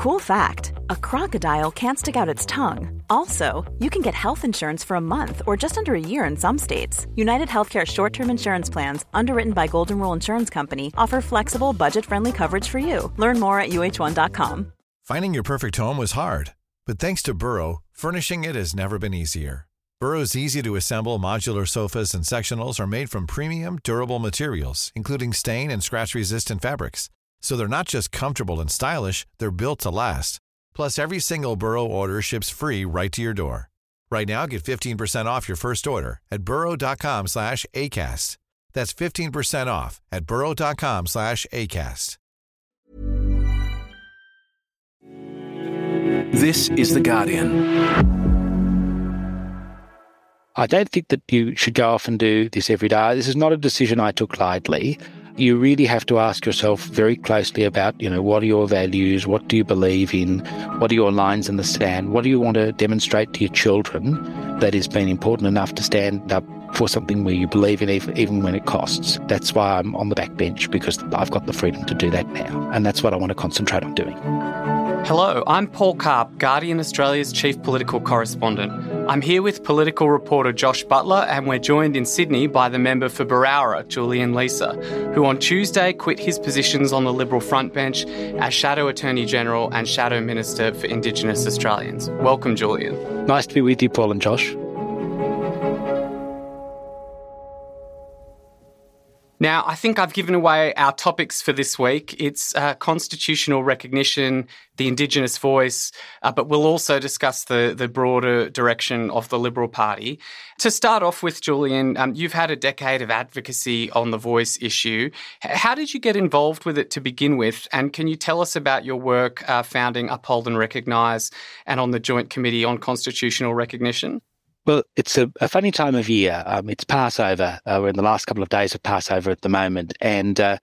Cool fact a crocodile can't stick out its tongue. Also, you can get health insurance for a month or just under a year in some states. United Healthcare short term insurance plans, underwritten by Golden Rule Insurance Company, offer flexible, budget friendly coverage for you. Learn more at uh1.com. Finding your perfect home was hard, but thanks to Burrow, furnishing it has never been easier. Burrow's easy to assemble modular sofas and sectionals are made from premium, durable materials, including stain and scratch resistant fabrics. So they're not just comfortable and stylish, they're built to last. Plus, every single Burrow order ships free right to your door. Right now, get 15% off your first order at burrow.com slash ACAST. That's 15% off at burrow.com slash ACAST. This is The Guardian. I don't think that you should go off and do this every day. This is not a decision I took lightly you really have to ask yourself very closely about, you know, what are your values? What do you believe in? What are your lines in the sand? What do you want to demonstrate to your children that has been important enough to stand up for something where you believe in, even when it costs? That's why I'm on the back bench because I've got the freedom to do that now. And that's what I want to concentrate on doing. Hello, I'm Paul Karp, Guardian Australia's chief political correspondent. I'm here with political reporter Josh Butler, and we're joined in Sydney by the member for Berowra, Julian Leeser, who on Tuesday quit his positions on the Liberal front bench as Shadow Attorney General and Shadow Minister for Indigenous Australians. Welcome, Julian. Nice to be with you, Paul and Josh. Now, I think I've given away our topics for this week. It's uh, constitutional recognition, the Indigenous voice, uh, but we'll also discuss the, the broader direction of the Liberal Party. To start off with, Julian, um, you've had a decade of advocacy on the voice issue. How did you get involved with it to begin with? And can you tell us about your work uh, founding Uphold and Recognise and on the Joint Committee on Constitutional Recognition? Well, it's a, a, funny time of year. Um, it's Passover. Uh, we're in the last couple of days of Passover at the moment. And uh,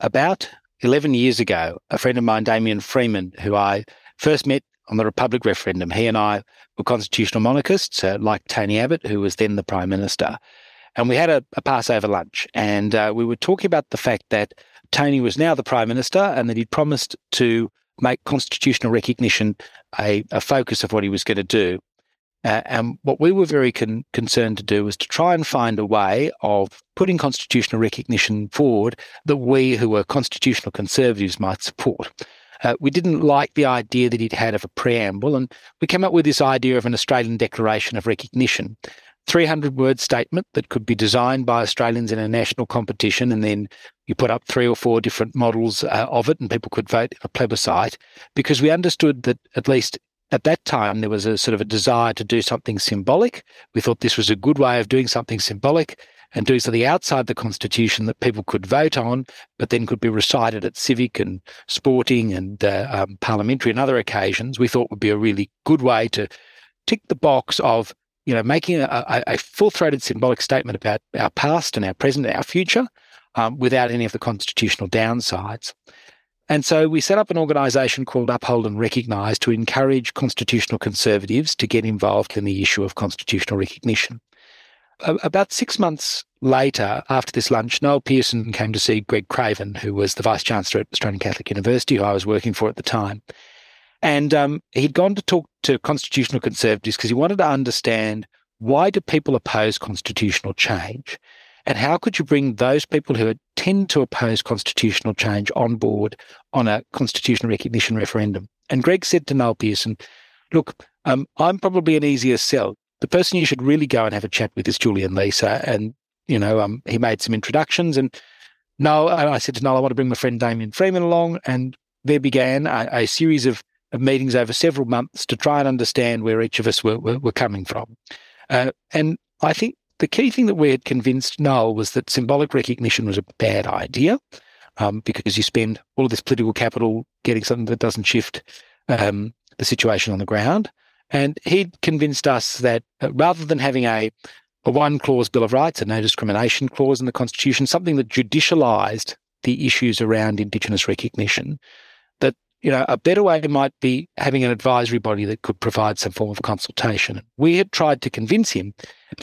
about 11 years ago, a friend of mine, Damien Freeman, who I first met on the Republic referendum, he and I were constitutional monarchists, uh, like Tony Abbott, who was then the Prime Minister. And we had a, a Passover lunch. And uh, we were talking about the fact that Tony was now the Prime Minister and that he'd promised to make constitutional recognition a, a focus of what he was going to do. Uh, and what we were very con- concerned to do was to try and find a way of putting constitutional recognition forward that we who were constitutional conservatives might support. Uh, we didn't like the idea that it had of a preamble, and we came up with this idea of an Australian Declaration of Recognition. 300 word statement that could be designed by Australians in a national competition, and then you put up three or four different models uh, of it, and people could vote a plebiscite because we understood that at least at that time, there was a sort of a desire to do something symbolic. We thought this was a good way of doing something symbolic and doing something outside the Constitution that people could vote on, but then could be recited at civic and sporting and uh, um, parliamentary and other occasions. We thought would be a really good way to tick the box of you know making a, a, full-throated symbolic statement about our past and our present and our future um, without any of the constitutional downsides. And so we set up an organisation called Uphold and Recognise to encourage constitutional conservatives to get involved in the issue of constitutional recognition. About six months later, after this lunch, Noel Pearson came to see Greg Craven, who was the Vice Chancellor at Australian Catholic University, who I was working for at the time. And um, he'd gone to talk to constitutional conservatives because he wanted to understand why do people oppose constitutional change? And how could you bring those people who tend to oppose constitutional change on board on a constitutional recognition referendum? And Greg said to Noel Pearson, look, um, I'm probably an easier sell. The person you should really go and have a chat with is Julian Leeser. And, you know, um, he made some introductions and Noel, I said to Noel, I want to bring my friend Damien Freeman along. And there began a, a series of, of, meetings over several months to try and understand where each of us were, were, were coming from. Uh, and I think the key thing that we had convinced Noel was that symbolic recognition was a bad idea um, because you spend all of this political capital getting something that doesn't shift um, the situation on the ground. And he'd convinced us that uh, rather than having a, a one clause Bill of Rights, a no discrimination clause in the Constitution, something that judicialised the issues around Indigenous recognition, you know, a better way might be having an advisory body that could provide some form of consultation. We had tried to convince him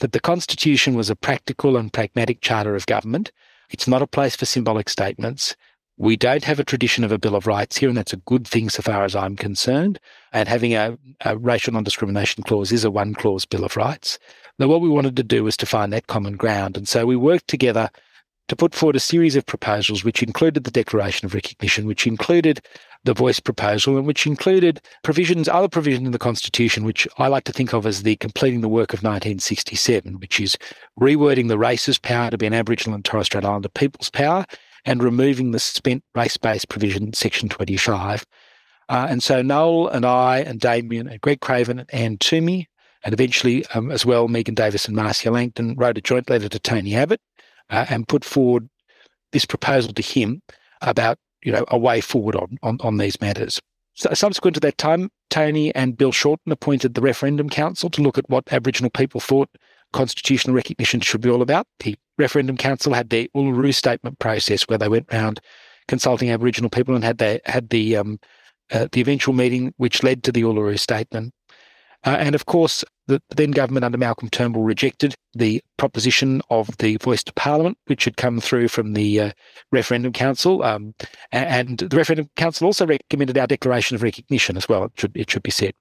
that the Constitution was a practical and pragmatic charter of government. It's not a place for symbolic statements. We don't have a tradition of a Bill of Rights here, and that's a good thing so far as I'm concerned. And having a, a racial non discrimination clause is a one clause Bill of Rights. Now, what we wanted to do was to find that common ground. And so we worked together to put forward a series of proposals, which included the Declaration of Recognition, which included the voice proposal, and which included provisions, other provisions in the Constitution, which I like to think of as the completing the work of 1967, which is rewording the race's power to be an Aboriginal and Torres Strait Islander people's power and removing the spent race-based provision, Section 25. Uh, and so Noel and I and Damien and Greg Craven and Anne Twomey, and eventually um, as well Megan Davis and Marcia Langton wrote a joint letter to Tony Abbott uh, and put forward this proposal to him about you know a way forward on on, on these matters. So subsequent to that time, Tony and Bill Shorten appointed the Referendum Council to look at what Aboriginal people thought constitutional recognition should be all about. The Referendum Council had their Uluru Statement process where they went round consulting Aboriginal people and had they had the um, uh, the eventual meeting which led to the Uluru Statement. Uh, and of course, the then government under Malcolm Turnbull rejected the proposition of the voice to Parliament, which had come through from the uh, Referendum Council. Um, and the Referendum Council also recommended our Declaration of Recognition as well, it should, it should be said.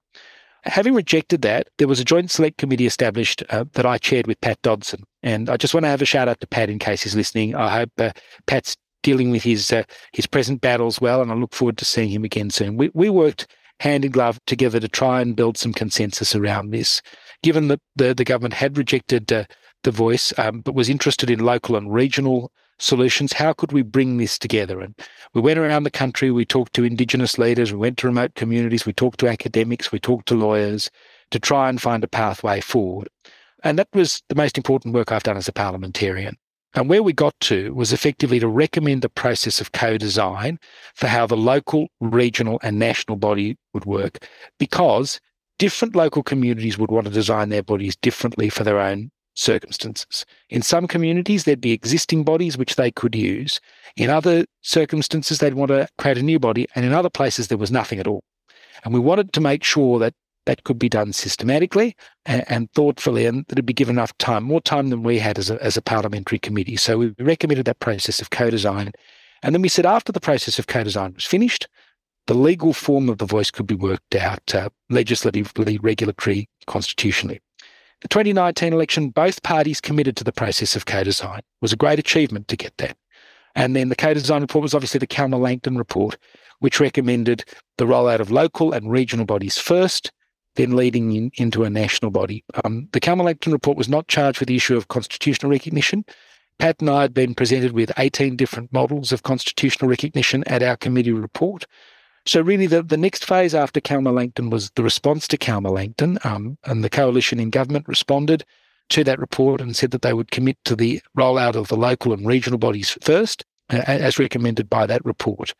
Having rejected that, there was a joint select committee established uh, that I chaired with Pat Dodson. And I just want to have a shout out to Pat in case he's listening. I hope uh, Pat's dealing with his uh, his present battles well, and I look forward to seeing him again soon. We, we worked hand in glove together to try and build some consensus around this. Given that the, the government had rejected uh, the voice, um, but was interested in local and regional solutions. How could we bring this together? And we went around the country, we talked to Indigenous leaders, we went to remote communities, we talked to academics, we talked to lawyers to try and find a pathway forward. And that was the most important work I've done as a parliamentarian. And where we got to was effectively to recommend the process of co design for how the local, regional, and national body would work because different local communities would want to design their bodies differently for their own circumstances. In some communities, there'd be existing bodies which they could use. In other circumstances, they'd want to create a new body. And in other places, there was nothing at all. And we wanted to make sure that that could be done systematically and, and thoughtfully and that it'd be given enough time, more time than we had as a, as a parliamentary committee. So we recommended that process of co-design. And then we said after the process of co-design was finished, the legal form of the voice could be worked out uh, legislatively, regulatory, constitutionally. The 2019 election, both parties committed to the process of co-design. It was a great achievement to get that. And then the co-design report was obviously the Calma Langton report, which recommended the rollout of local and regional bodies first, then leading in, into a national body. Um, the Calma Langton report was not charged with the issue of constitutional recognition. Pat and I had been presented with 18 different models of constitutional recognition at our committee report. So really, the, the next phase after Calma Langton was the response to Calma Langton, um, and the coalition in government responded to that report and said that they would commit to the rollout of the local and regional bodies first, uh, as recommended by that report.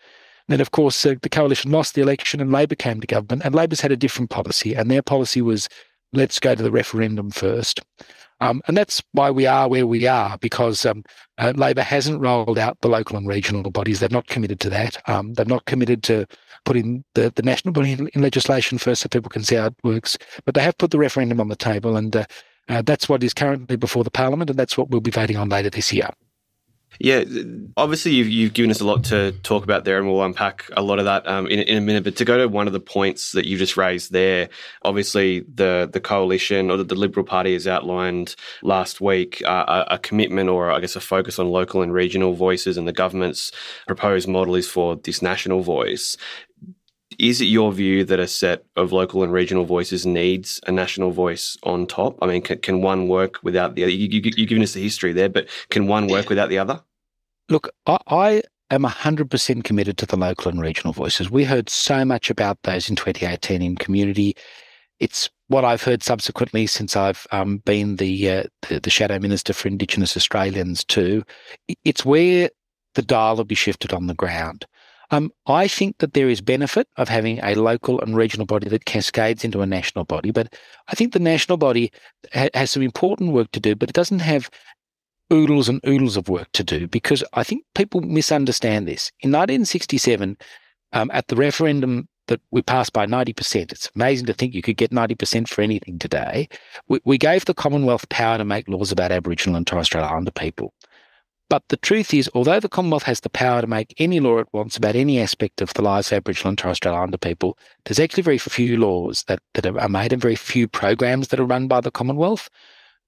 Then, of course, uh, the coalition lost the election and Labor came to government, and Labor's had a different policy, and their policy was let's go to the referendum first. Um, and that's why we are where we are, because um, uh, Labor hasn't rolled out the local and regional bodies. They've not committed to that. Um, they've not committed to putting the, the national body in, in, legislation first so people can see how it works. But they have put the referendum on the table, and uh, uh, that's what is currently before the Parliament, and that's what we'll be voting on later this year. Yeah, obviously you've, you've given us a lot to talk about there, and we'll unpack a lot of that um, in, in a minute. But to go to one of the points that you just raised there, obviously the the coalition or the, the Liberal Party has outlined last week uh, a, a, commitment, or I guess a focus on local and regional voices, and the government's proposed model is for this national voice. Is it your view that a set of local and regional voices needs a national voice on top? I mean, can, can one work without the other? You, you, you've given us the history there, but can one work without the other? Look, I, I am 100% committed to the local and regional voices. We heard so much about those in 2018 in community. It's what I've heard subsequently since I've um, been the, uh, the, the shadow minister for Indigenous Australians too. It's where the dial will be shifted on the ground. Um, I think that there is benefit of having a local and regional body that cascades into a national body, but I think the national body ha- has some important work to do, but it doesn't have oodles and oodles of work to do because I think people misunderstand this. In 1967, um, at the referendum that we passed by 90%, it's amazing to think you could get 90% for anything today. We, we gave the Commonwealth power to make laws about Aboriginal and Torres Strait Islander people. But the truth is, although the Commonwealth has the power to make any law it wants about any aspect of the lives of Aboriginal and Torres Strait Islander people, there's actually very few laws that, that are made and very few programs that are run by the Commonwealth.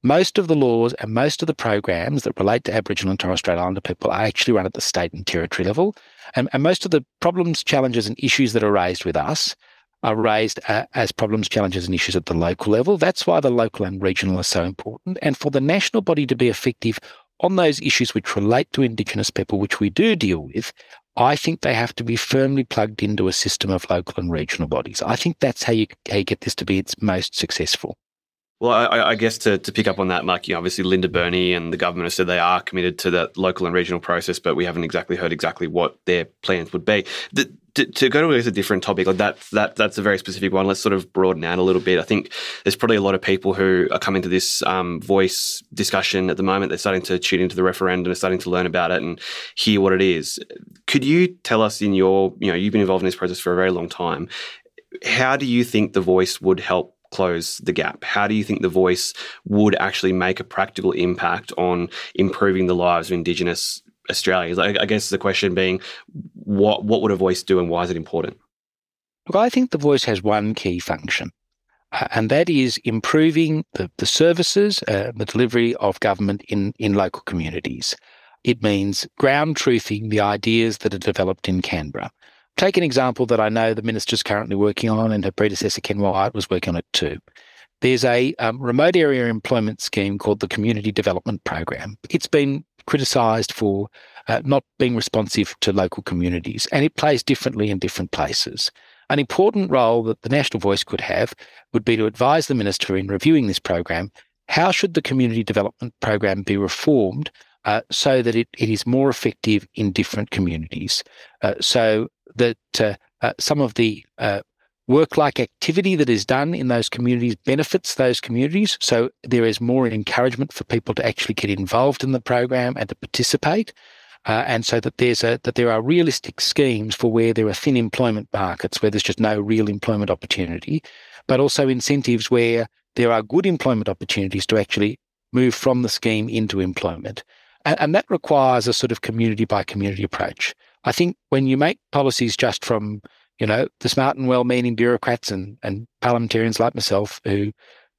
Most of the laws and most of the programs that relate to Aboriginal and Torres Strait Islander people are actually run at the state and territory level. And, and most of the problems, challenges, and issues that are raised with us are raised uh, as problems, challenges, and issues at the local level. That's why the local and regional are so important. And for the national body to be effective on those issues which relate to Indigenous people, which we do deal with, I think they have to be firmly plugged into a system of local and regional bodies. I think that's how you, how you get this to be its most successful. Well, I, I, guess to, to pick up on that, Mark, you know, obviously Linda Burney and the government have said they are committed to that local and regional process, but we haven't exactly heard exactly what their plans would be. The, to, go to a different topic, like that, that, that's a very specific one. Let's sort of broaden out a little bit. I think there's probably a lot of people who are coming to this um, voice discussion at the moment. They're starting to tune into the referendum, they're starting to learn about it and hear what it is. Could you tell us in your, you know, you've been involved in this process for a very long time. How do you think the voice would help close the gap? How do you think the voice would actually make a practical impact on improving the lives of Indigenous Australians? I guess the question being, what what would a voice do, and why is it important? Look, I think the voice has one key function, uh, and that is improving the, the services, uh, the delivery of government in, in local communities. It means ground truthing the ideas that are developed in Canberra. Take an example that I know the minister's currently working on, and her predecessor, Ken Wyatt, was working on it too. There's a um, remote area employment scheme called the Community Development Program. It's been criticised for uh, not being responsive to local communities, and it plays differently in different places. An important role that the National Voice could have would be to advise the minister in reviewing this program. How should the community development program be reformed uh, so that it, it is more effective in different communities? Uh, so that uh, uh, some of the uh, work like activity that is done in those communities benefits those communities. So there is more encouragement for people to actually get involved in the program and to participate. Uh, and so that there's a that there are realistic schemes for where there are thin employment markets where there's just no real employment opportunity, but also incentives where there are good employment opportunities to actually move from the scheme into employment. And, and that requires a sort of community by community approach. I think when you make policies just from, you know, the smart and well meaning bureaucrats and, and parliamentarians like myself who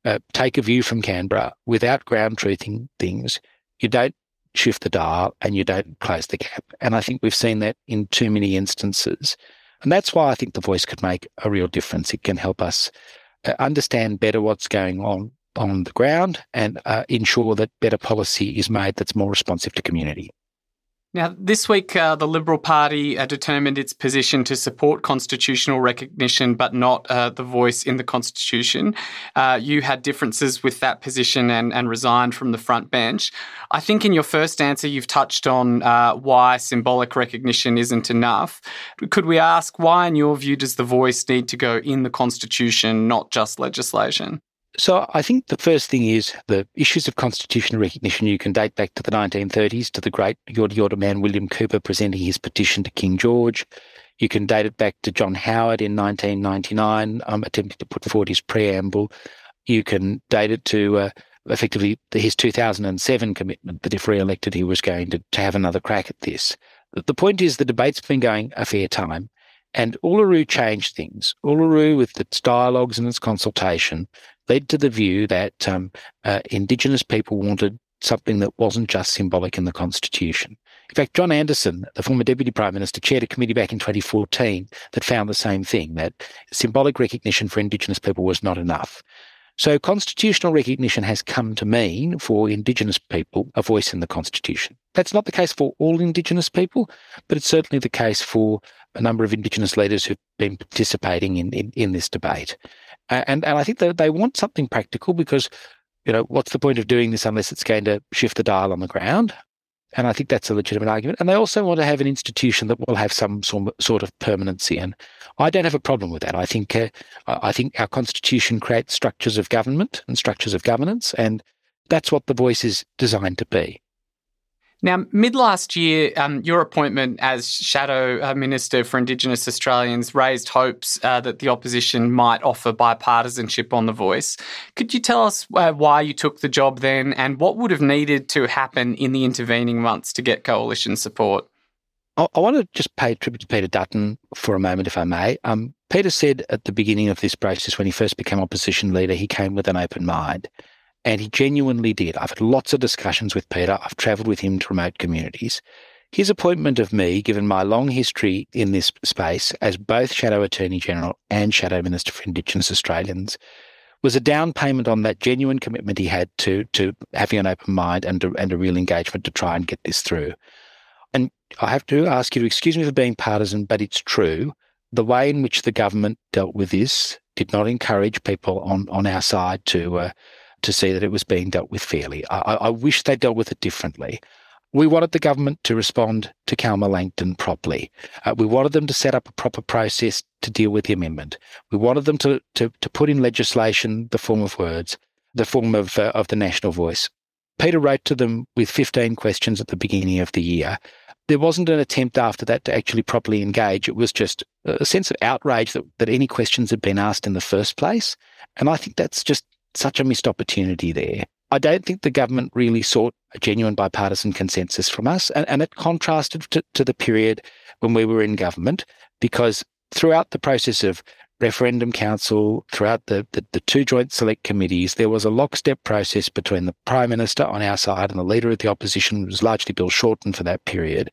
uh, take a view from Canberra without ground truthing things, you don't shift the dial and you don't close the gap. And I think we've seen that in too many instances. And that's why I think the voice could make a real difference. It can help us uh, understand better what's going on on the ground and uh, ensure that better policy is made that's more responsive to community. Now, this week, uh, the Liberal Party uh, determined its position to support constitutional recognition, but not uh, the voice in the Constitution. Uh, you had differences with that position and, and, resigned from the front bench. I think in your first answer, you've touched on uh, why symbolic recognition isn't enough. Could we ask why, in your view, does the voice need to go in the Constitution, not just legislation? So I think the first thing is the issues of constitutional recognition. You can date back to the 1930s to the great Yorta Yorta man William Cooper presenting his petition to King George. You can date it back to John Howard in 1999 um, attempting to put forward his preamble. You can date it to uh, effectively his 2007 commitment that if re-elected he was going to, to have another crack at this. The point is the debate's been going a fair time. And Uluru changed things. Uluru, with its dialogues and its consultation, led to the view that um, uh, Indigenous people wanted something that wasn't just symbolic in the Constitution. In fact, John Anderson, the former Deputy Prime Minister, chaired a committee back in 2014 that found the same thing that symbolic recognition for Indigenous people was not enough. So, constitutional recognition has come to mean for Indigenous people a voice in the Constitution. That's not the case for all Indigenous people, but it's certainly the case for a number of Indigenous leaders who've been participating in, in, in this debate. And, and I think that they want something practical because, you know, what's the point of doing this unless it's going to shift the dial on the ground? And I think that's a legitimate argument. And they also want to have an institution that will have some sort of permanency. And I don't have a problem with that. I think uh, I think our constitution creates structures of government and structures of governance, and that's what the voice is designed to be. Now, mid last year, um, your appointment as Shadow uh, Minister for Indigenous Australians raised hopes uh, that the opposition might offer bipartisanship on The Voice. Could you tell us uh, why you took the job then and what would have needed to happen in the intervening months to get coalition support? I, I want to just pay tribute to Peter Dutton for a moment, if I may. Um, Peter said at the beginning of this process, when he first became opposition leader, he came with an open mind. And he genuinely did. I've had lots of discussions with Peter. I've travelled with him to remote communities. His appointment of me, given my long history in this space as both Shadow Attorney General and Shadow Minister for Indigenous Australians, was a down payment on that genuine commitment he had to to having an open mind and a, and a real engagement to try and get this through. And I have to ask you to excuse me for being partisan, but it's true. The way in which the government dealt with this did not encourage people on on our side to uh, to see that it was being dealt with fairly. I, I wish they dealt with it differently. We wanted the government to respond to Calma Langton properly. Uh, we wanted them to set up a proper process to deal with the amendment. We wanted them to, to, to put in legislation the form of words, the form of, uh, of the national voice. Peter wrote to them with 15 questions at the beginning of the year. There wasn't an attempt after that to actually properly engage. It was just a sense of outrage that, that any questions had been asked in the first place. And I think that's just such a missed opportunity there. I don't think the government really sought a genuine bipartisan consensus from us, and, and it contrasted to, to the period when we were in government, because throughout the process of referendum council, throughout the, the, the, two joint select committees, there was a lockstep process between the Prime Minister on our side and the Leader of the Opposition, was largely Bill Shorten for that period,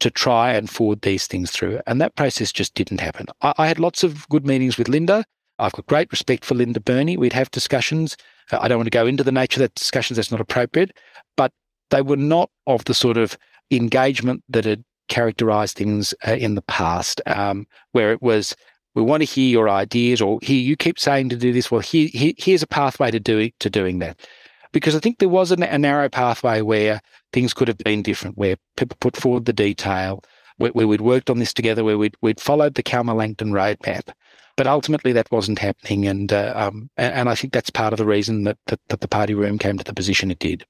to try and forward these things through. And that process just didn't happen. I, I had lots of good meetings with Linda. I've got great respect for Linda Burney. We'd have discussions. Uh, I don't want to go into the nature of that discussions, that's not appropriate, but they were not of the sort of engagement that had characterized things uh, in the past, um, where it was, we want to hear your ideas, or here you keep saying to do this. Well, here, here here's a pathway to doing to doing that, because I think there was a, narrow pathway where things could have been different, where people put forward the detail, where, where we'd worked on this together, where we'd we'd followed the Calma Langton roadmap, but ultimately, that wasn't happening, and uh, um, and I think that's part of the reason that, that, that the party room came to the position it did.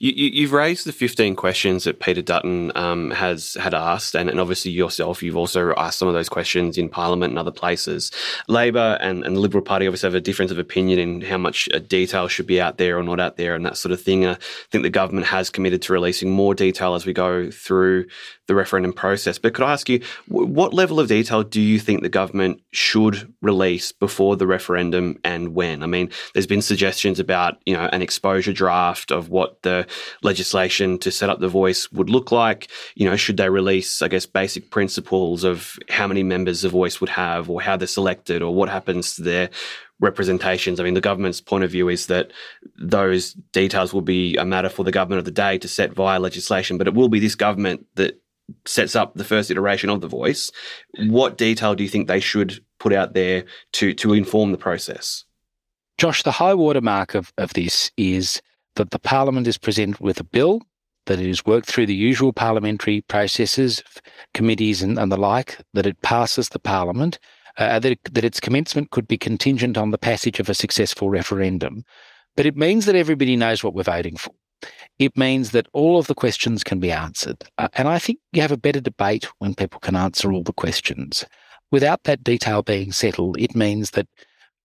You, have raised the 15 questions that Peter Dutton um, has had asked, and, and, obviously yourself, you've also asked some of those questions in Parliament and other places. Labor and, and, the Liberal Party obviously have a difference of opinion in how much uh, detail should be out there or not out there and that sort of thing. I think the government has committed to releasing more detail as we go through the referendum process. But could I ask you, what level of detail do you think the government should release before the referendum and when? I mean, there's been suggestions about, you know, an exposure draft of what the legislation to set up the voice would look like. You know, should they release, I guess, basic principles of how many members the voice would have or how they're selected or what happens to their representations. I mean, the government's point of view is that those details will be a matter for the government of the day to set via legislation, but it will be this government that sets up the first iteration of the voice. What detail do you think they should put out there to to inform the process? Josh, the high watermark of, of this is that the Parliament is presented with a bill, that it is worked through the usual parliamentary processes, committees and, and the like, that it passes the Parliament, uh, that, it, that its commencement could be contingent on the passage of a successful referendum. But it means that everybody knows what we're voting for it means that all of the questions can be answered. Uh, and I think you have a better debate when people can answer all the questions. Without that detail being settled, it means that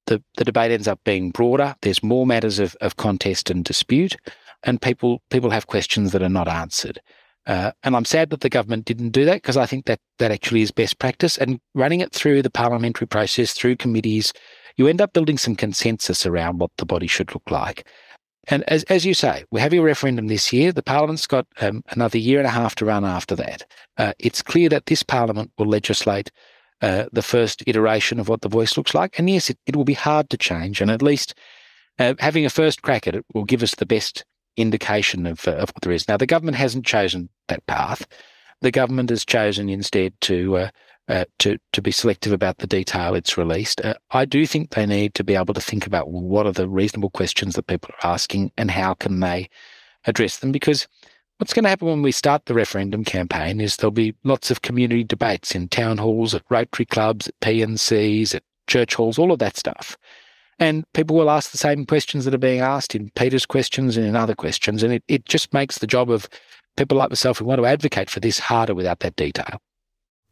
the, the debate ends up being broader. There's more matters of, of contest and dispute, and people people have questions that are not answered. Uh, and I'm sad that the government didn't do that because I think that that actually is best practice. And running it through the parliamentary process, through committees, you end up building some consensus around what the body should look like. And as, as you say, we're having a referendum this year. The Parliament's got um, another year and a half to run after that. Uh, it's clear that this Parliament will legislate uh, the first iteration of what the voice looks like. And yes, it, it will be hard to change. And at least uh, having a first crack at it will give us the best indication of, uh, of what there is. Now, the government hasn't chosen that path. The government has chosen instead to uh, uh, to to be selective about the detail it's released. Uh, I do think they need to be able to think about what are the reasonable questions that people are asking and how can they address them. Because what's going to happen when we start the referendum campaign is there'll be lots of community debates in town halls, at Rotary clubs, at P&Cs, at church halls, all of that stuff. And people will ask the same questions that are being asked in Peter's questions and in other questions. And it, it just makes the job of people like myself who want to advocate for this harder without that detail.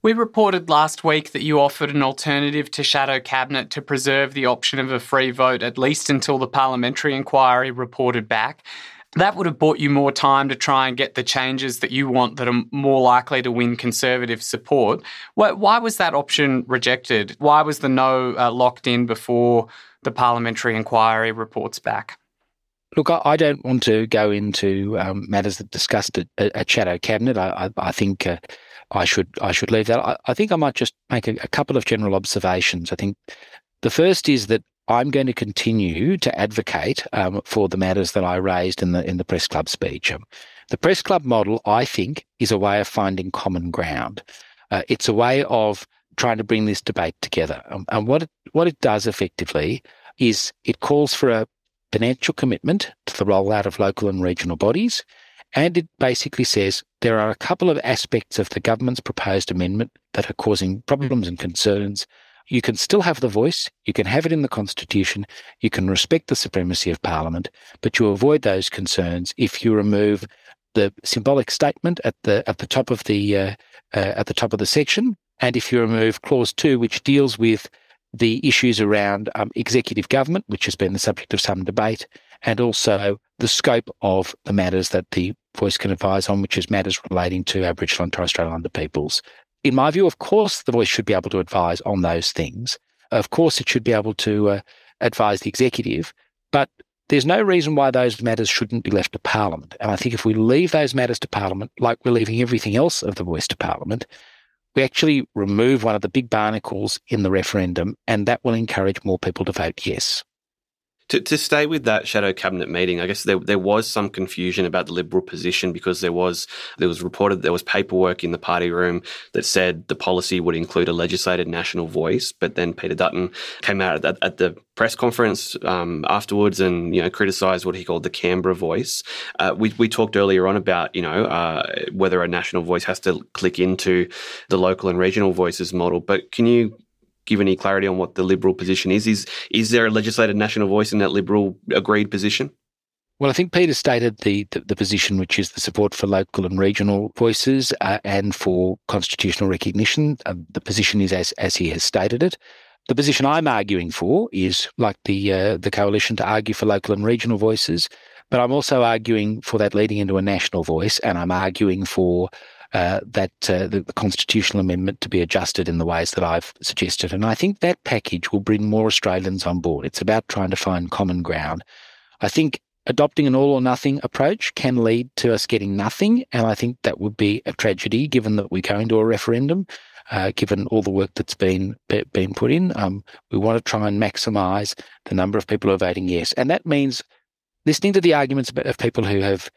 We reported last week that you offered an alternative to shadow cabinet to preserve the option of a free vote, at least until the parliamentary inquiry reported back. That would have bought you more time to try and get the changes that you want that are more likely to win Conservative support. Why was that option rejected? Why was the no uh, locked in before the parliamentary inquiry reports back? Look, I, don't want to go into um, matters that discussed at, at Shadow Cabinet. I, I, I think uh, I should I should leave that. I, I think I might just make a, a, couple of general observations. I think the first is that I'm going to continue to advocate um, for the matters that I raised in the in the press club speech. Um, the press club model, I think, is a way of finding common ground. Uh, it's a way of trying to bring this debate together. Um, and what it, what it does effectively is it calls for a financial commitment to the rollout of local and regional bodies. And it basically says there are a couple of aspects of the government's proposed amendment that are causing problems and concerns. You can still have the voice, you can have it in the Constitution, you can respect the supremacy of Parliament, but you avoid those concerns if you remove the symbolic statement at the at the top of the uh, uh, at the top of the section, and if you remove clause two, which deals with the issues around um, executive government, which has been the subject of some debate, and also the scope of the matters that the voice can advise on, which is matters relating to Aboriginal and Torres Strait Islander peoples. In my view, of course, the voice should be able to advise on those things. Of course, it should be able to uh, advise the executive, but there's no reason why those matters shouldn't be left to Parliament. And I think if we leave those matters to Parliament, like we're leaving everything else of the voice to Parliament, we actually remove one of the big barnacles in the referendum, and that will encourage more people to vote yes. To, to stay with that shadow cabinet meeting, I guess there, there was some confusion about the Liberal position because there was there was reported there was paperwork in the party room that said the policy would include a legislated national voice, but then Peter Dutton came out at, at the press conference um, afterwards and you know criticised what he called the Canberra voice. Uh, we we talked earlier on about you know uh, whether a national voice has to click into the local and regional voices model, but can you give any clarity on what the Liberal position is. Is is there a legislated national voice in that Liberal agreed position? Well, I think Peter stated the, the, the, position, which is the support for local and regional voices uh, and for constitutional recognition. Uh, the position is as, as he has stated it. The position I'm arguing for is, like the uh, the coalition, to argue for local and regional voices, but I'm also arguing for that leading into a national voice, and I'm arguing for uh, that uh, the, constitutional amendment to be adjusted in the ways that I've suggested. And I think that package will bring more Australians on board. It's about trying to find common ground. I think adopting an all or nothing approach can lead to us getting nothing. And I think that would be a tragedy given that we're going to a referendum. Uh, given all the work that's been been put in, um, we want to try and maximise the number of people who are voting yes, and that means listening to the arguments of people who have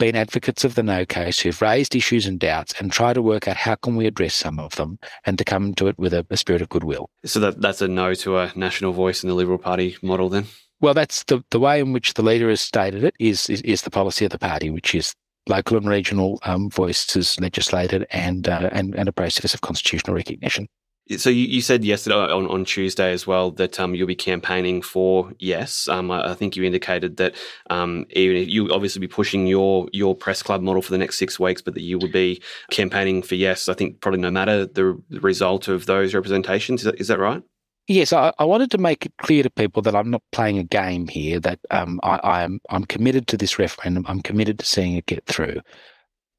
been advocates of the no case who've raised issues and doubts and try to work out how can we address some of them and to come to it with a, a spirit of goodwill. So that, that's a no to a national voice in the Liberal Party model then? Well, that's the, the way in which the leader has stated it is, is, is the policy of the party, which is local and regional um, voices legislated and, uh, and, and a process of constitutional recognition. So you, you said yesterday on, on Tuesday as well that um, you'll be campaigning for yes. Um, I, I, think you indicated that um, even if you obviously be pushing your your press club model for the next six weeks, but that you would be campaigning for yes. I think probably no matter the result of those representations. Is that, is that right? Yes, I, I, wanted to make it clear to people that I'm not playing a game here. That um, I, am I'm committed to this referendum. I'm committed to seeing it get through.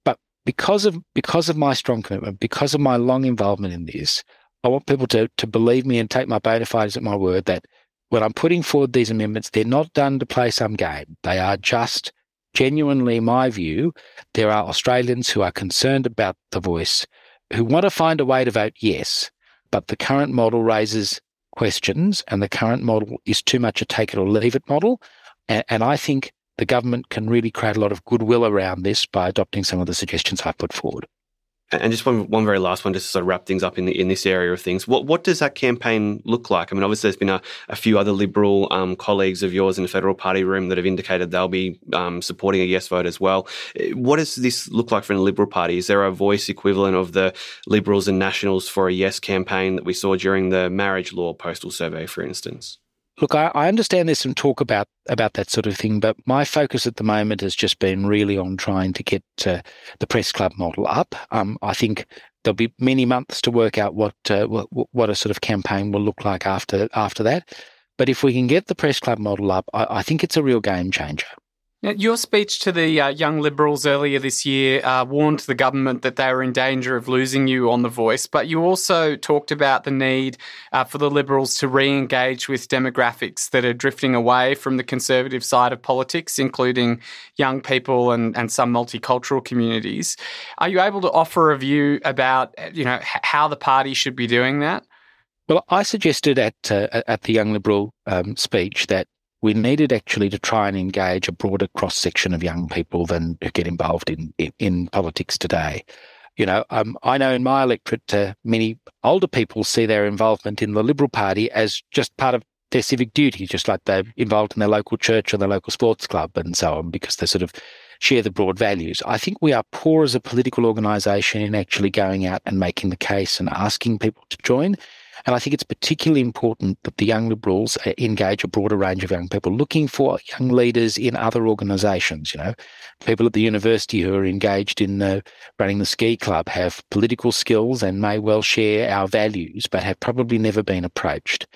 But because of because of my strong commitment, because of my long involvement in this, I want people to, to believe me and take my bona fides at my word that when I'm putting forward these amendments, they're not done to play some game. They are just genuinely, my view, there are Australians who are concerned about the voice, who want to find a way to vote yes, but the current model raises questions, and the current model is too much a take it or leave it model. And, and I think the government can really create a lot of goodwill around this by adopting some of the suggestions I've put forward. And just one, one very last one, just to sort of wrap things up in the, in this area of things. What what does that campaign look like? I mean, obviously, there's been a, a few other Liberal um, colleagues of yours in the federal party room that have indicated they'll be um, supporting a yes vote as well. Eh, what does this look like for the Liberal Party? Is there a voice equivalent of the Liberals and Nationals for a yes campaign that we saw during the marriage law postal survey, for instance? Look, I, I, understand there's some talk about about that sort of thing, but my focus at the moment has just been really on trying to get uh, the press club model up. Um, I think there'll be many months to work out what, uh, what what a sort of campaign will look like after after that. But if we can get the press club model up, I, I think it's a real game changer. Your speech to the uh, young Liberals earlier this year uh, warned the government that they were in danger of losing you on The Voice, but you also talked about the need uh, for the Liberals to re engage with demographics that are drifting away from the conservative side of politics, including young people and, and some multicultural communities. Are you able to offer a view about you know, how the party should be doing that? Well, I suggested at uh, at the Young Liberal um, speech that we needed actually to try and engage a broader cross section of young people than who get involved in in, in politics today. You know, um, I know in my electorate, uh, many older people see their involvement in the Liberal Party as just part of their civic duty, just like they're involved in their local church or their local sports club and so on, because they sort of share the broad values. I think we are poor as a political organisation in actually going out and making the case and asking people to join. And I think it's particularly important that the young Liberals uh, engage a broader range of young people, looking for young leaders in other organisations. You know, people at the university who are engaged in running the ski club have political skills and may well share our values, but have probably never been approached.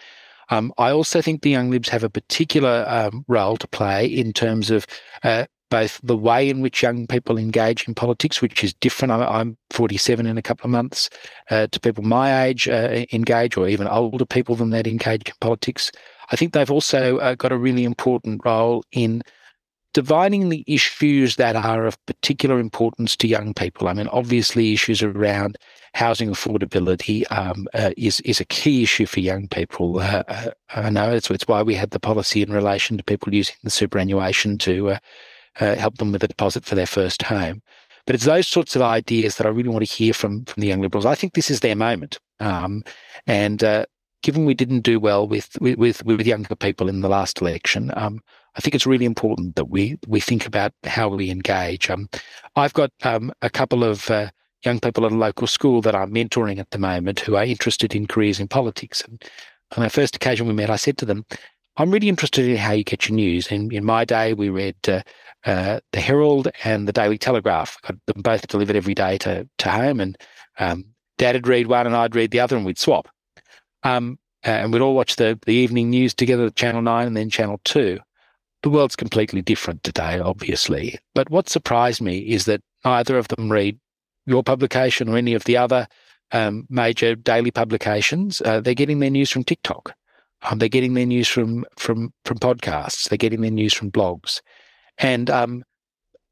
Um, I also think the Young Libs have a particular um, role to play in terms of uh, both the way in which young people engage in politics, which is different. I'm 47 in a couple of months, uh, to people my age uh, engage, or even older people than that engage in politics. I think they've also uh, got a really important role in dividing the issues that are of particular importance to young people. I mean, obviously, issues around housing affordability um, uh, is is a key issue for young people. Uh, uh I know it's, it's why we had the policy in relation to people using the superannuation to uh, uh, help them with a deposit for their first home. But it's those sorts of ideas that I really want to hear from from the young liberals. I think this is their moment. Um, and uh, given we didn't do well with, with with younger people in the last election, um, I think it's really important that we we think about how we engage. Um, I've got um, a couple of uh, young people at a local school that I'm mentoring at the moment who are interested in careers in politics. And on our first occasion we met, I said to them, I'm really interested in how you get your news. In, in my day, we read uh, uh, the Herald and the Daily Telegraph. Got them both delivered every day to, to home, and um, Dad would read one and I'd read the other, and we'd swap. Um, and we'd all watch the, the evening news together, Channel 9 and then Channel 2. The world's completely different today, obviously. But what surprised me is that neither of them read your publication or any of the other um, major daily publications. Uh, they're getting their news from TikTok. Um, they're getting their news from from from podcasts. They're getting their news from blogs, and um,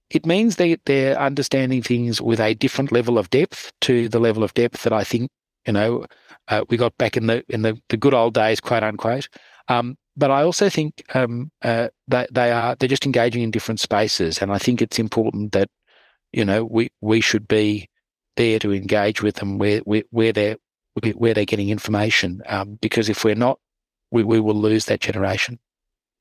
it means they they're understanding things with a different level of depth to the level of depth that I think you know uh, we got back in the in the, the good old days, quote unquote. Um, but I also think um, uh, that they are they're just engaging in different spaces, and I think it's important that you know we we should be there to engage with them where where, where they're where they're getting information. Um, because if we're not we, we will lose that generation.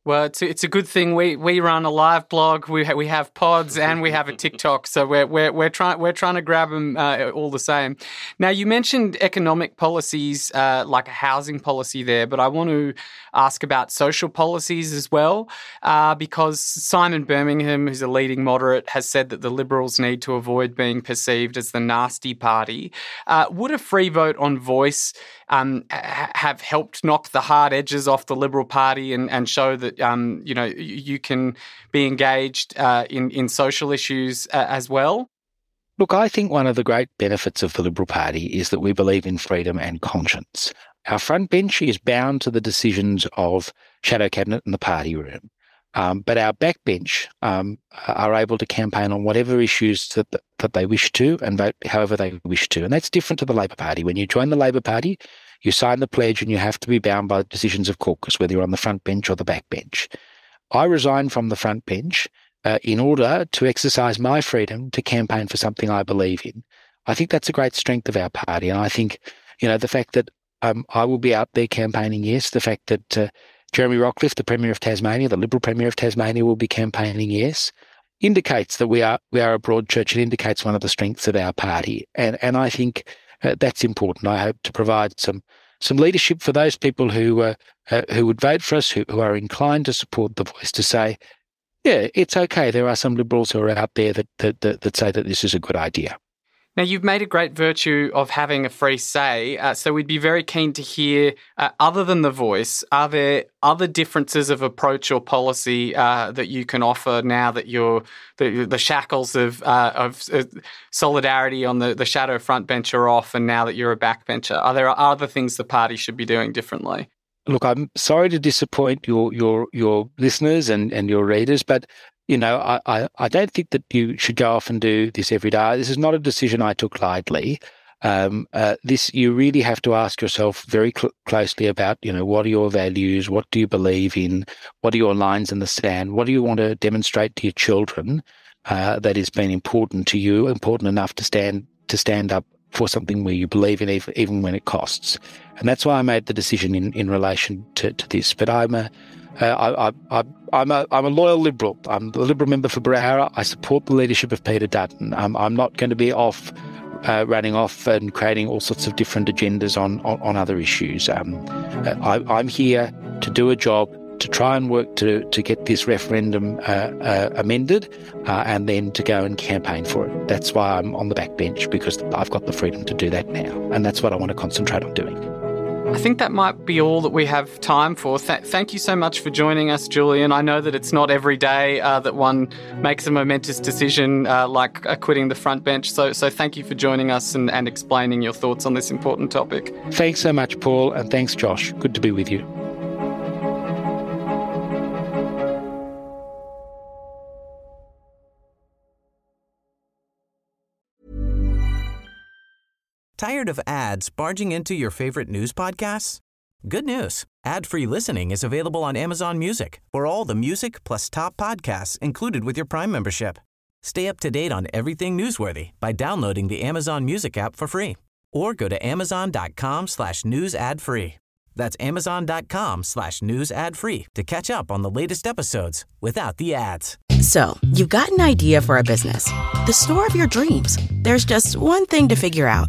Well, it's a, it's a good thing we, we run a live blog. We ha- we have pods and we have a TikTok, so we're we're we're trying we're trying to grab them uh, all the same. Now, you mentioned economic policies uh, like a housing policy there, but I want to ask about social policies as well, uh, because Simon Birmingham, who's a leading moderate, has said that the Liberals need to avoid being perceived as the nasty party. Uh, would a free vote on voice um, have helped knock the hard edges off the Liberal Party and, and show that um, you know you can be engaged uh, in in social issues uh, as well? Look, I think one of the great benefits of the Liberal Party is that we believe in freedom and conscience. Our front bench is bound to the decisions of shadow cabinet and the party room. Um, but our backbench um, are able to campaign on whatever issues that, that they wish to and vote however they wish to. And that's different to the Labor Party. When you join the Labor Party, you sign the pledge and you have to be bound by the decisions of caucus, whether you're on the front bench or the back bench. I resigned from the front bench uh, in order to exercise my freedom to campaign for something I believe in. I think that's a great strength of our party. And I think, you know, the fact that um, I will be out there campaigning, yes, the fact that uh, Jeremy Rockliff, the Premier of Tasmania, the Liberal Premier of Tasmania, will be campaigning yes, indicates that we are we are a broad church. It indicates one of the strengths of our party, and and I think uh, that's important. I hope to provide some some leadership for those people who uh, uh, who would vote for us, who, who are inclined to support the voice, to say, yeah, it's okay. There are some liberals who are out there that that, that, that say that this is a good idea. Now, you've made a great virtue of having a free say, uh, so we'd be very keen to hear, uh, other than the voice, are there other differences of approach or policy uh, that you can offer now that you're the, the shackles of, uh, of uh, solidarity on the, the shadow front bench are off, and now that you're a backbencher? Are there other things the party should be doing differently? Look, I'm sorry to disappoint your your your listeners and, and your readers, but you know, I, I, I, don't think that you should go off and do this every day. This is not a decision I took lightly. Um, uh, this you really have to ask yourself very cl- closely about. You know, what are your values? What do you believe in? What are your lines in the sand? What do you want to demonstrate to your children uh, that has been important to you, important enough to stand to stand up for something where you believe in, even, even when it costs? And that's why I made the decision in in relation to, to this. But I'm a uh, I, I, I, I'm a I'm a loyal liberal. I'm the Liberal member for Berowra. I support the leadership of Peter Dutton. I'm, I'm not going to be off uh, running off and creating all sorts of different agendas on on, on other issues. Um, uh, I, am here to do a job to try and work to to get this referendum uh, uh, amended, uh, and then to go and campaign for it. That's why I'm on the backbench because I've got the freedom to do that now, and that's what I want to concentrate on doing. I think that might be all that we have time for. Th- thank you so much for joining us, Julian. I know that it's not every day uh, that one makes a momentous decision uh, like uh, quitting the front bench. So, so thank you for joining us and, and explaining your thoughts on this important topic. Thanks so much, Paul, and thanks, Josh. Good to be with you. Tired of ads barging into your favorite news podcasts? Good news. Ad-free listening is available on Amazon Music for all the music plus top podcasts included with your Prime membership. Stay up to date on everything newsworthy by downloading the Amazon Music app for free or go to amazon.com slash news ad free. That's amazon.com slash news ad free to catch up on the latest episodes without the ads. So, you've got an idea for a business. The store of your dreams. There's just one thing to figure out